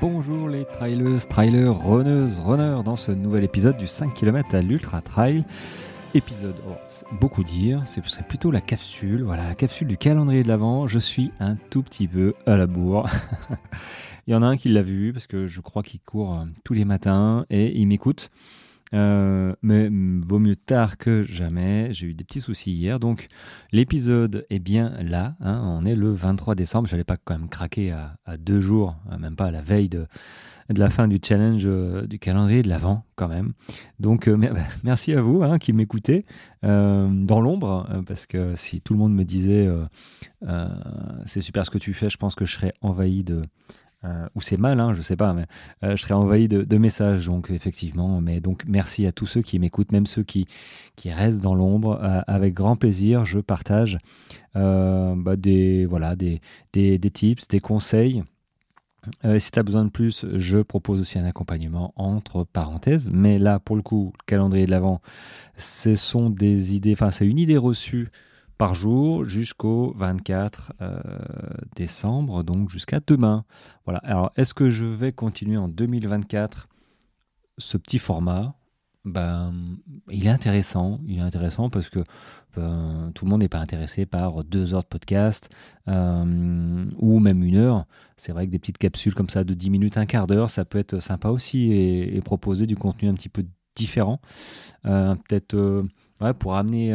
bonjour les trailers, trailers, runneuses, runners dans ce nouvel épisode du 5 km à l'Ultra Trail. Épisode, oh, beaucoup dire, c'est plutôt la capsule, voilà, la capsule du calendrier de l'Avent. Je suis un tout petit peu à la bourre. il y en a un qui l'a vu parce que je crois qu'il court euh, tous les matins et il m'écoute. Euh, mais vaut mieux tard que jamais. J'ai eu des petits soucis hier. Donc l'épisode est bien là. Hein. on est le 23 décembre. J'allais pas quand même craquer à, deux jours, hein, même pas à la veille de, la fin du challenge euh, du calendrier de l'avant quand même. Donc euh, merci à vous hein, qui m'écoutez dans l'ombre. parce que si tout le monde me disait c'est super ce que tu fais, je pense que je serais envahi de euh, ou c'est mal, hein, je sais pas, mais euh, je serais envahi de, messages, donc effectivement. Mais donc merci à tous ceux qui m'écoutent, même ceux qui, qui restent dans l'ombre. Euh, avec grand plaisir, je partage bah, des, voilà, des, des, des, tips, des conseils. si tu as besoin de plus, je propose aussi un accompagnement entre parenthèses. Mais là, pour le coup, le calendrier de l'Avent, ce sont des idées, enfin, c'est une idée reçue par jour jusqu'au 24 euh, décembre, donc jusqu'à demain. Voilà. Alors, est-ce que je vais continuer en 2024 ce petit format? Ben, il est intéressant. Il est intéressant parce que ben, tout le monde n'est pas intéressé par deux heures de podcast euh, ou même une heure. C'est vrai que des petites capsules comme ça de 10 minutes, un quart d'heure, ça peut être sympa aussi et, proposer du contenu un petit peu différent. Euh, peut-être pour amener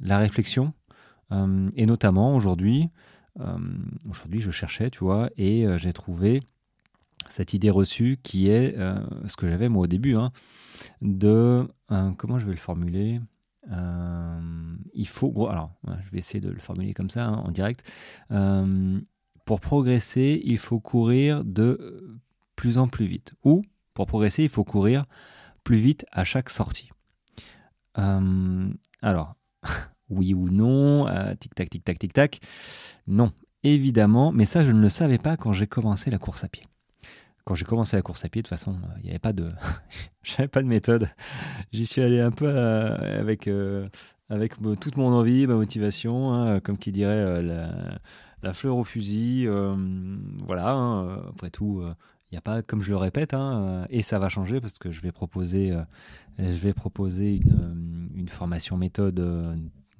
la réflexion euh, et notamment aujourd'hui, euh, aujourd'hui je cherchais, tu vois, et euh, j'ai trouvé cette idée reçue qui est ce que j'avais moi au début, hein, de comment je vais le formuler il faut, alors je vais essayer de le formuler comme ça hein, en direct. pour progresser, il faut courir de plus en plus vite. Ou pour progresser, il faut courir plus vite à chaque sortie. alors, oui ou non, euh, tic-tac, tic-tac, tic-tac. Non, évidemment, mais ça, je ne le savais pas quand j'ai commencé la course à pied. Quand j'ai commencé la course à pied, de toute façon, euh, il n'y avait pas de, j'avais pas de méthode. J'y suis allé un peu euh, avec, avec toute mon envie, ma motivation, hein, comme qui dirait la, fleur au fusil. voilà, hein, après tout, il n'y a pas, comme je le répète, hein, et ça va changer parce que je vais proposer, je vais proposer une, une formation méthode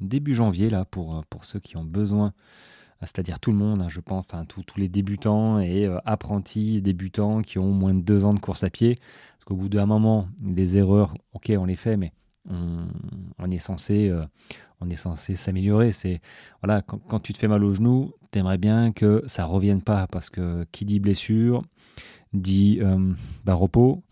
début janvier, là, pour, euh, pour ceux qui ont besoin, euh, c'est-à-dire tout le monde, hein, je pense, enfin tous les débutants et euh, apprentis débutants qui ont moins de deux ans de course à pied. Parce qu'au bout d'un moment, des erreurs, ok, on les fait, mais on, est censé, on est censé s'améliorer. C'est voilà, quand, tu te fais mal au genou, t'aimerais bien que ça revienne pas, parce que qui dit blessure dit bah, repos.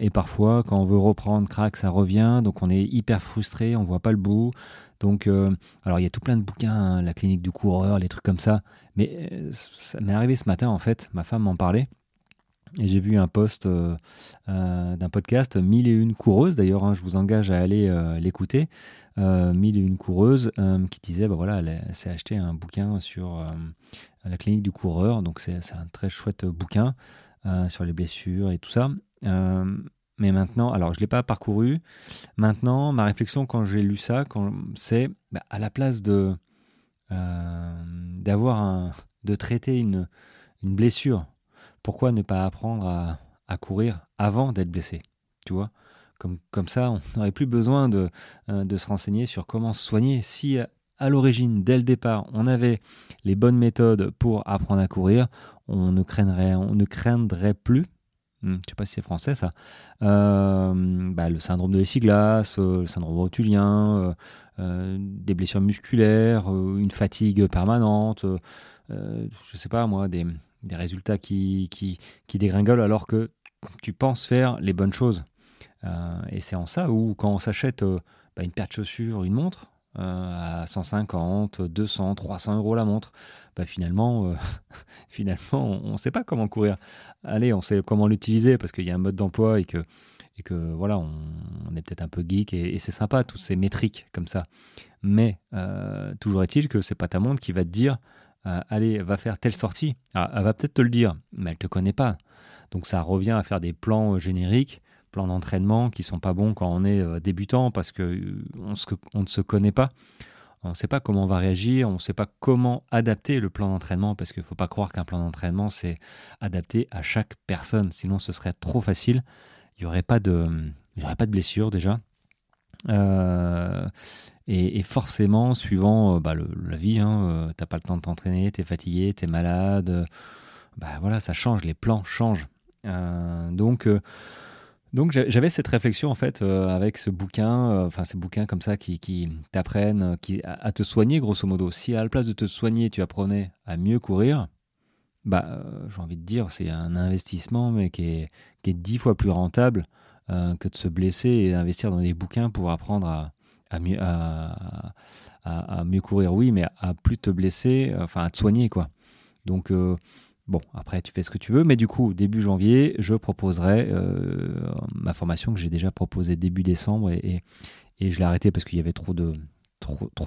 et parfois, quand on veut reprendre, crack, ça revient. Donc on est hyper frustré, on voit pas le bout. Donc, euh, alors il y a tout plein de bouquins, hein, la clinique du coureur, les trucs comme ça. Mais euh, ça m'est arrivé ce matin, en fait, ma femme m'en parlait. Et j'ai vu un post euh, d'un podcast, Mille et une coureuses, d'ailleurs, hein, je vous engage à aller l'écouter. Mille et une coureuses qui disait, bah voilà, elle s'est acheté un bouquin sur la clinique du coureur. Donc c'est un très chouette bouquin sur les blessures et tout ça. Mais maintenant, alors je ne l'ai pas parcouru. Maintenant, ma réflexion quand j'ai lu ça, c'est bah, à la place de euh, d'avoir un, de traiter une, une blessure, pourquoi ne pas apprendre à, courir avant d'être blessé Tu vois? Comme, comme ça, on n'aurait plus besoin de, euh, de se renseigner sur comment se soigner. Si à l'origine, dès le départ, on avait les bonnes méthodes pour apprendre à courir, on ne craindrait, on ne craindrait plus je ne sais pas si c'est français ça, euh, bah, le syndrome de l'essuie-glace, euh, le syndrome rotulien, euh, des blessures musculaires, une fatigue permanente, je ne sais pas moi, des, résultats qui, dégringolent alors que tu penses faire les bonnes choses. et c'est en ça où quand on s'achète bah, une paire de chaussures, une montre, à 150, 200, 300 euros la montre, bah finalement, euh, finalement, on ne sait pas comment courir. Allez, on sait comment l'utiliser parce qu'il y a un mode d'emploi et que, voilà, on, est peut-être un peu geek et, c'est sympa, toutes ces métriques comme ça. Mais euh, toujours est-il que c'est pas ta montre qui va te dire euh, allez, va faire telle sortie. Ah, elle va peut-être te le dire, mais elle te connaît pas. Donc ça revient à faire des plans génériques, plans d'entraînement qui sont pas bons quand on est débutant parce que on, on ne se connaît pas. on ne sait pas comment on va réagir, on ne sait pas comment adapter le plan d'entraînement, parce qu'il ne faut pas croire qu'un plan d'entraînement, c'est adapté à chaque personne, sinon ce serait trop facile. Il n'y aurait, pas de, il y aurait pas de blessure déjà. Euh, et, forcément, suivant euh, bah, la vie, hein, euh, n'as pas le temps de t'entraîner, tu fatigué, tu es malade, bah voilà, ça change, les plans changent. donc, donc j'avais cette réflexion en fait euh, avec ce bouquin, euh, enfin ces bouquins comme ça qui, t'apprennent qui, à, te soigner grosso modo. Si à la place de te soigner, tu apprenais à mieux courir, bah euh, j'ai envie de dire c'est un investissement mais qui est, qui est dix fois plus rentable que de se blesser et d'investir dans des bouquins pour apprendre à, mieux, à, mieux courir. Oui, mais à plus te blesser, enfin à te soigner quoi. Donc Bon, après, tu fais ce que tu veux, mais du coup, début janvier, je proposerai euh, ma formation que j'ai déjà proposée début décembre et, je l'ai arrêtée parce qu'il y avait trop de,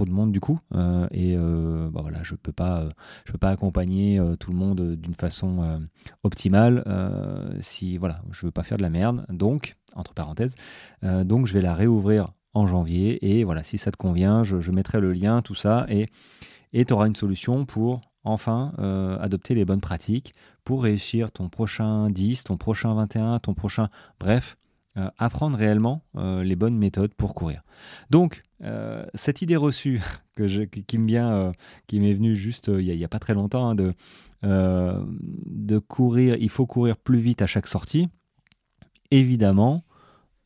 monde du coup. Euh, et euh, bah voilà, je ne peux, peux pas accompagner tout le monde d'une façon optimale si voilà, je ne veux pas faire de la merde. Donc, entre parenthèses, donc je vais la réouvrir en janvier et voilà, si ça te convient, je, je mettrai le lien, tout ça et tu auras une solution pour enfin euh, adopter les bonnes pratiques pour réussir ton prochain 10, ton prochain 21, ton prochain... Bref, euh, apprendre réellement euh, les bonnes méthodes pour courir. Donc, cette idée reçue qui, m'est venue juste il n'y a, pas très longtemps, hein, de, courir, il faut courir plus vite à chaque sortie, évidemment,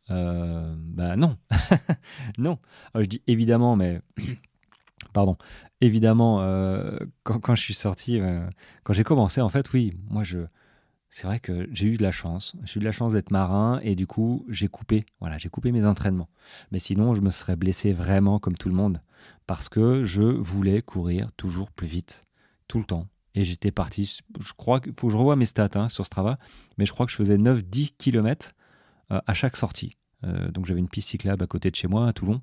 bah non, non. je dis évidemment, mais pardon, évidemment, euh, quand, je suis sorti, euh, quand j'ai commencé, en fait, oui, moi, je, c'est vrai que j'ai eu de la chance. J'ai eu de la chance d'être marin et du coup, j'ai coupé. Voilà, j'ai coupé mes entraînements. Mais sinon, je me serais blessé vraiment comme tout le monde parce que je voulais courir toujours plus vite, tout le temps. Et j'étais parti. Je crois qu'il faut que je revoie mes stats hein, sur Strava, mais je crois que je faisais 9-10 km euh, à chaque sortie. donc j'avais une piste cyclable à côté de chez moi à Toulon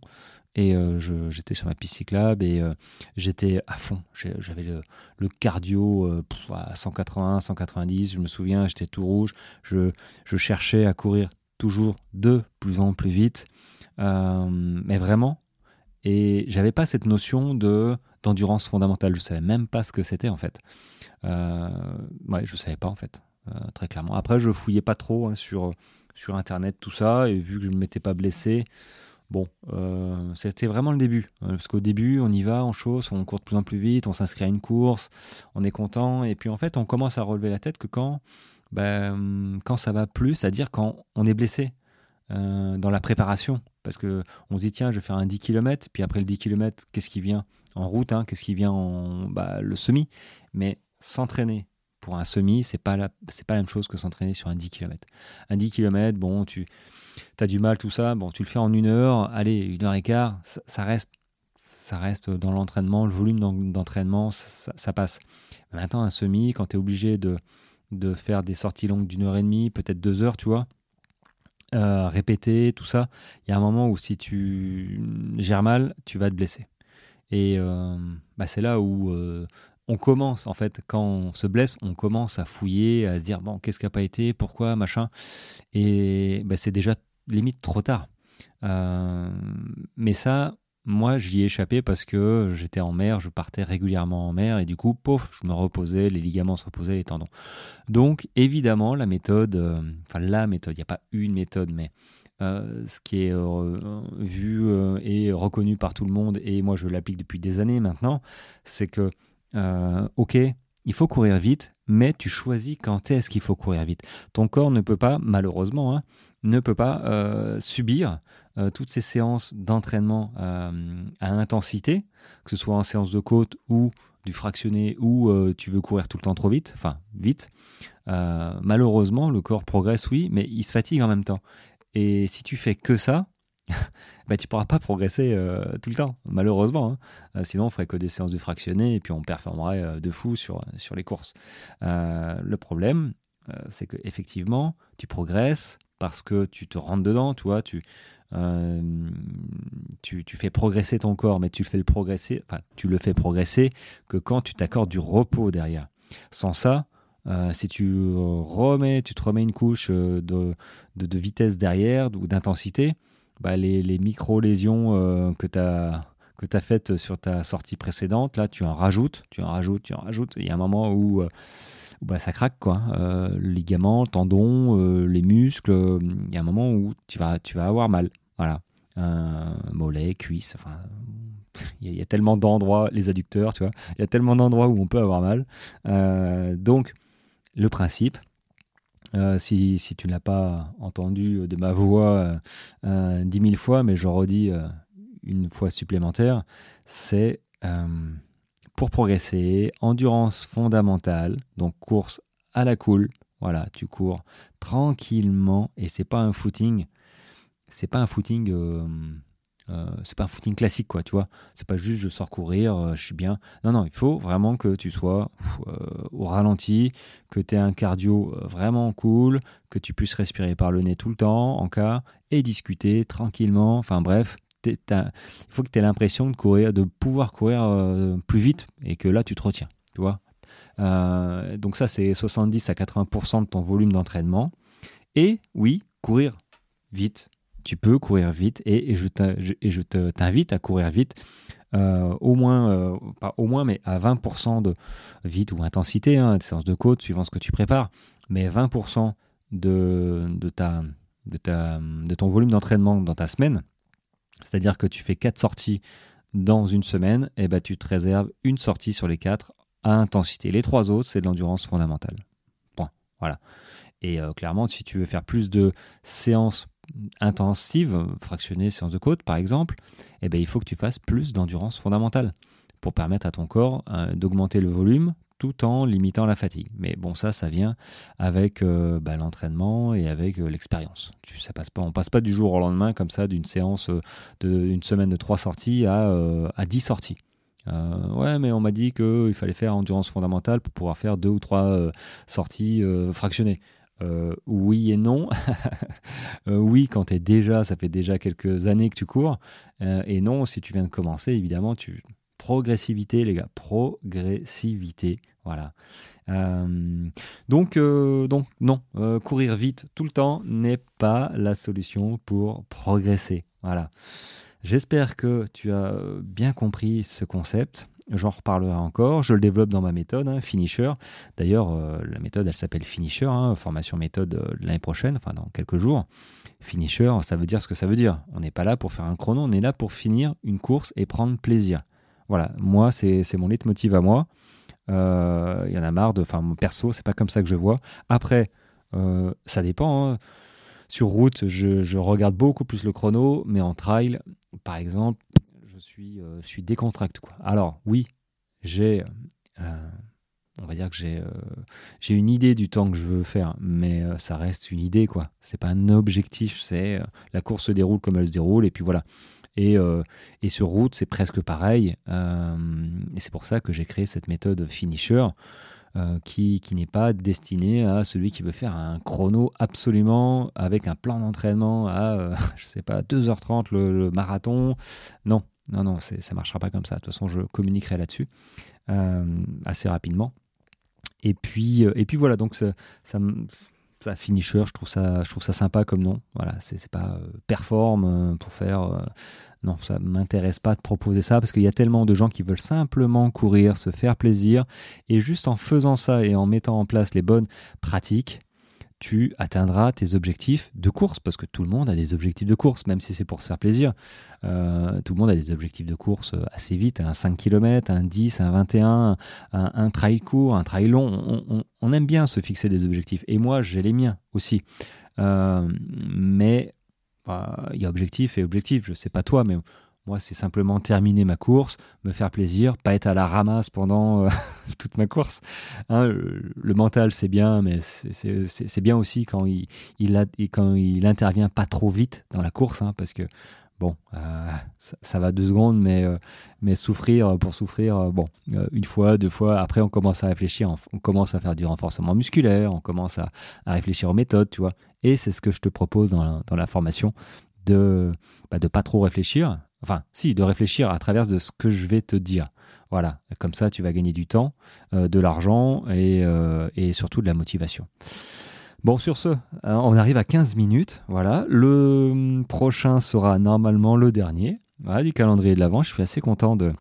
et euh, j'étais sur ma piste cyclable et euh, j'étais à fond. J'avais le, cardio euh, à 180, 190. Je me souviens, j'étais tout rouge. Je, je, cherchais à courir toujours de plus en plus vite. mais vraiment. Et j'avais pas cette notion de d'endurance fondamentale. Je savais même pas ce que c'était en fait. ouais, je savais pas en fait, très clairement. Après, je fouillais pas trop hein, sur sur internet tout ça et vu que je ne m'étais pas blessé. Bon, euh, c'était vraiment le début. Euh, parce qu'au début, on y va, on chausse, on court de plus en plus vite, on s'inscrit à une course, on est content. Et puis en fait, on commence à relever la tête que quand, ben, quand ça va plus, c'est-à-dire quand on est blessé euh, dans la préparation. Parce qu'on se dit, tiens, je vais faire un 10 km, puis après le 10 km, qu'est-ce qui vient en route hein, Qu'est-ce qui vient en bah, le semi? Mais s'entraîner pour un semi, c'est pas, la, pas la même chose que s'entraîner sur un 10 km. Un 10 km, bon, tu as du mal, tout ça, bon, tu le fais en une heure, allez, une heure et quart, ça, reste, ça reste dans l'entraînement, le volume d'entraînement, ça, passe. maintenant, un semi, quand tu es obligé de, de faire des sorties longues d'une heure et demie, peut-être deux heures, tu vois, euh, répéter, tout ça, il y a un moment où si tu gères mal, tu vas te blesser. Et euh, bah, c'est là où euh, on commence, en fait, quand on se blesse, on commence à fouiller, à se dire, bon, qu'est-ce qui n'a pas été, pourquoi, machin. Et bah, c'est déjà limite trop tard. Euh, mais ça, moi, j'y ai échappé parce que j'étais en mer, je partais régulièrement en mer et du coup, pouf, je me reposais, les ligaments se reposaient, les tendons. Donc, évidemment, la méthode, euh, enfin la méthode, il n'y a pas une méthode, mais euh, ce qui est vu et reconnu par tout le monde, et moi je l'applique depuis des années maintenant, c'est que euh, ok, il faut courir vite, mais tu choisis quand est-ce qu'il faut courir vite. Ton corps ne peut pas, malheureusement, hein, ne peut pas euh, subir euh, toutes ces séances d'entraînement à intensité, que ce soit en séance de côte ou du fractionné ou tu veux courir tout le temps trop vite, enfin vite. malheureusement, le corps progresse, oui, mais il se fatigue en même temps. Et si tu fais que ça, bah, tu pourras pas progresser euh, tout le temps, malheureusement. Hein. Euh, sinon, on ferait que des séances de fractionné et puis on performerait euh, de fou sur, sur les courses. le problème, c'est que effectivement, tu progresses parce que tu te rentres dedans, tu vois, tu, tu, tu, fais progresser ton corps, mais tu, fais le progresser, tu le fais progresser que quand tu t'accordes du repos derrière. Sans ça, si tu remets, tu te remets une couche de, de vitesse derrière ou d'intensité, bah, les, micro-lésions euh, que tu as faites sur ta sortie précédente, là, tu en rajoutes, tu en rajoutes, tu en rajoutes. Il y a un moment où, bah, ça craque, quoi. ligaments, tendons, les muscles. Il y a un moment où tu vas, tu vas avoir mal. Voilà. mollet, cuisse, il y, a tellement d'endroits, les adducteurs, tu vois, il y a tellement d'endroits où on peut avoir mal. donc, le principe, euh, si, si, tu ne l'as pas entendu de ma voix euh, dix mille fois, mais je redis euh, une fois supplémentaire, c'est pour progresser, endurance fondamentale, donc course à la cool. Voilà, tu cours tranquillement et c'est pas un footing, c'est pas un footing euh, c'est pas un footing classique, quoi, tu vois. C'est pas juste je sors courir, euh, je suis bien. Non, non, il faut vraiment que tu sois euh, au ralenti, que tu aies un cardio vraiment cool, que tu puisses respirer par le nez tout le temps, en cas, et discuter tranquillement. Enfin, bref, il faut que tu aies l'impression de courir, de pouvoir courir plus vite et que là, tu te retiens, tu vois. donc, ça, c'est 70 à 80% de ton volume d'entraînement. Et oui, courir vite, tu peux courir vite et, je t'invite à courir vite. Euh, au moins, euh, pas au moins, mais à 20% de vite ou intensité, hein, de de côte, suivant ce que tu prépares, mais 20% de, de, de ton volume d'entraînement dans ta semaine, c'est-à-dire que tu fais 4 sorties dans une semaine, et eh ben, tu te réserves une sortie sur les 4 à intensité. Les trois autres, c'est de l'endurance fondamentale. Point. Voilà. Et euh, clairement, si tu veux faire plus de séances intensive, fractionnée séance de côte par exemple, eh bien, il faut que tu fasses plus d'endurance fondamentale pour permettre à ton corps euh, d'augmenter le volume tout en limitant la fatigue. Mais bon, ça, ça vient avec euh, bah, l'entraînement et avec euh, l'expérience. Ça passe pas, on passe pas du jour au lendemain comme ça d'une séance d'une semaine de trois sorties à, à 10 sorties. ouais, mais on m'a dit qu'il fallait faire endurance fondamentale pour pouvoir faire deux ou trois sorties fractionnées. Euh, oui et non. Euh, oui, quand tu es déjà, ça fait déjà quelques années que tu cours. Euh, et non, si tu viens de commencer, évidemment, tu progressivité, les gars, progressivité. Voilà. donc, donc, non, courir vite tout le temps n'est pas la solution pour progresser. Voilà. J'espère que tu as bien compris ce concept. J'en reparlerai encore. Je le développe dans ma méthode, hein, Finisher. D'ailleurs, euh, la méthode, elle s'appelle Finisher, hein, formation méthode euh, l'année prochaine, enfin dans quelques jours. Finisher, ça veut dire ce que ça veut dire. On n'est pas là pour faire un chrono, on est là pour finir une course et prendre plaisir. Voilà, moi, c'est mon leitmotiv à moi. Euh, il y en a marre de. Enfin, mon perso, c'est pas comme ça que je vois. Après, ça dépend. Hein. Sur route, je, je regarde beaucoup plus le chrono, mais en trail, par exemple, suis, euh, suis décontracté. Quoi. Alors, oui, j'ai. Euh, on va dire que j'ai euh, j'ai une idée du temps que je veux faire, mais ça reste une idée, quoi. C'est pas un objectif, c'est la course se déroule comme elle se déroule, et puis voilà. Et, et sur route, c'est presque pareil. et c'est pour ça que j'ai créé cette méthode finisher. qui, qui n'est pas destinée à celui qui veut faire un chrono absolument avec un plan d'entraînement à, je sais pas, 2h30 le marathon. Non, non, non, ça ne marchera pas comme ça. De toute façon, je communiquerai là-dessus euh, assez rapidement. Et puis, euh, et puis voilà, donc ça, ça, finisher, je trouve ça, je ça sympa comme nom. Voilà, c'est pas euh, performe pour faire. non, ça m'intéresse pas de proposer ça parce qu'il y a tellement de gens qui veulent simplement courir, se faire plaisir. Et juste en faisant ça et en mettant en place les bonnes pratiques, tu atteindras tes objectifs de course, parce que tout le monde a des objectifs de course, même si c'est pour se faire plaisir. Euh, tout le monde a des objectifs de course euh, assez vite, un 5 km, un 10, un 21, un, trail court, un trail long. On, aime bien se fixer des objectifs. Et moi, j'ai les miens aussi. Euh, mais il y a objectif et objectif. Je sais pas toi, mais moi, c'est simplement terminer ma course, me faire plaisir, pas être à la ramasse pendant euh, toute ma course. Hein, le, mental, c'est bien, mais c'est bien aussi quand il, il, quand il intervient pas trop vite dans la course, hein, parce que bon, euh, ça, va deux secondes, mais, euh, mais souffrir pour souffrir, bon, une fois, deux fois, après on commence à réfléchir, on commence à faire du renforcement musculaire, on commence à, réfléchir aux méthodes, tu vois. Et c'est ce que je te propose dans la, dans la formation, de ne bah, pas trop réfléchir, Enfin, si, de réfléchir à travers de ce que je vais te dire. Voilà, comme ça, tu vas gagner du temps, euh, de l'argent euh, et, surtout de la motivation. Bon, sur ce, hein, on arrive à 15 minutes. Voilà, le prochain sera normalement le dernier. du calendrier de l'avant. Je suis assez content de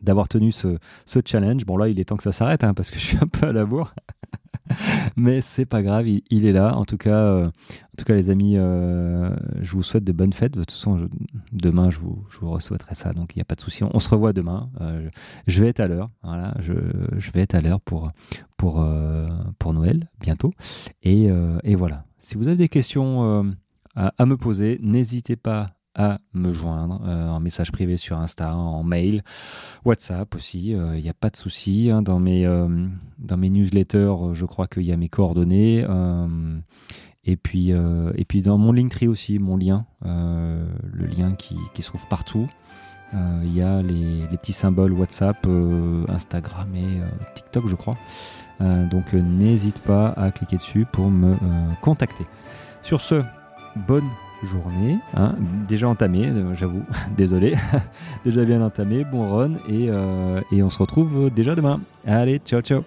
d'avoir tenu ce, challenge. Bon là, il est temps que ça s'arrête hein, parce que je suis un peu à la bourre. Mais c'est pas grave, il, est là. En tout cas, euh, en tout cas les amis, euh, je vous souhaite de bonnes fêtes. De toute façon, demain, je vous, je vous souhaiterai ça, donc il n'y a pas de souci. On, se revoit demain. Euh, je, vais être à l'heure. Voilà, je, je, vais être à l'heure pour, pour, pour Noël bientôt. Et, et, voilà. Si vous avez des questions à, à me poser, n'hésitez pas à me joindre euh, en message privé sur Insta, en mail, WhatsApp aussi, il euh, n'y a pas de souci. Hein. dans, mes, euh, dans mes newsletters, je crois qu'il y a mes coordonnées. et, puis, et puis dans mon Linktree aussi, mon lien, le lien qui, se trouve partout. Il y a les, les, petits symboles WhatsApp, Instagram et TikTok, je crois. donc n'hésite pas à cliquer dessus pour me contacter. Sur ce, bonne journée. Hein, déjà entamée, euh, j'avoue, désolé. déjà bien entamée, bon run et, euh, et on se retrouve déjà demain. Allez, ciao ciao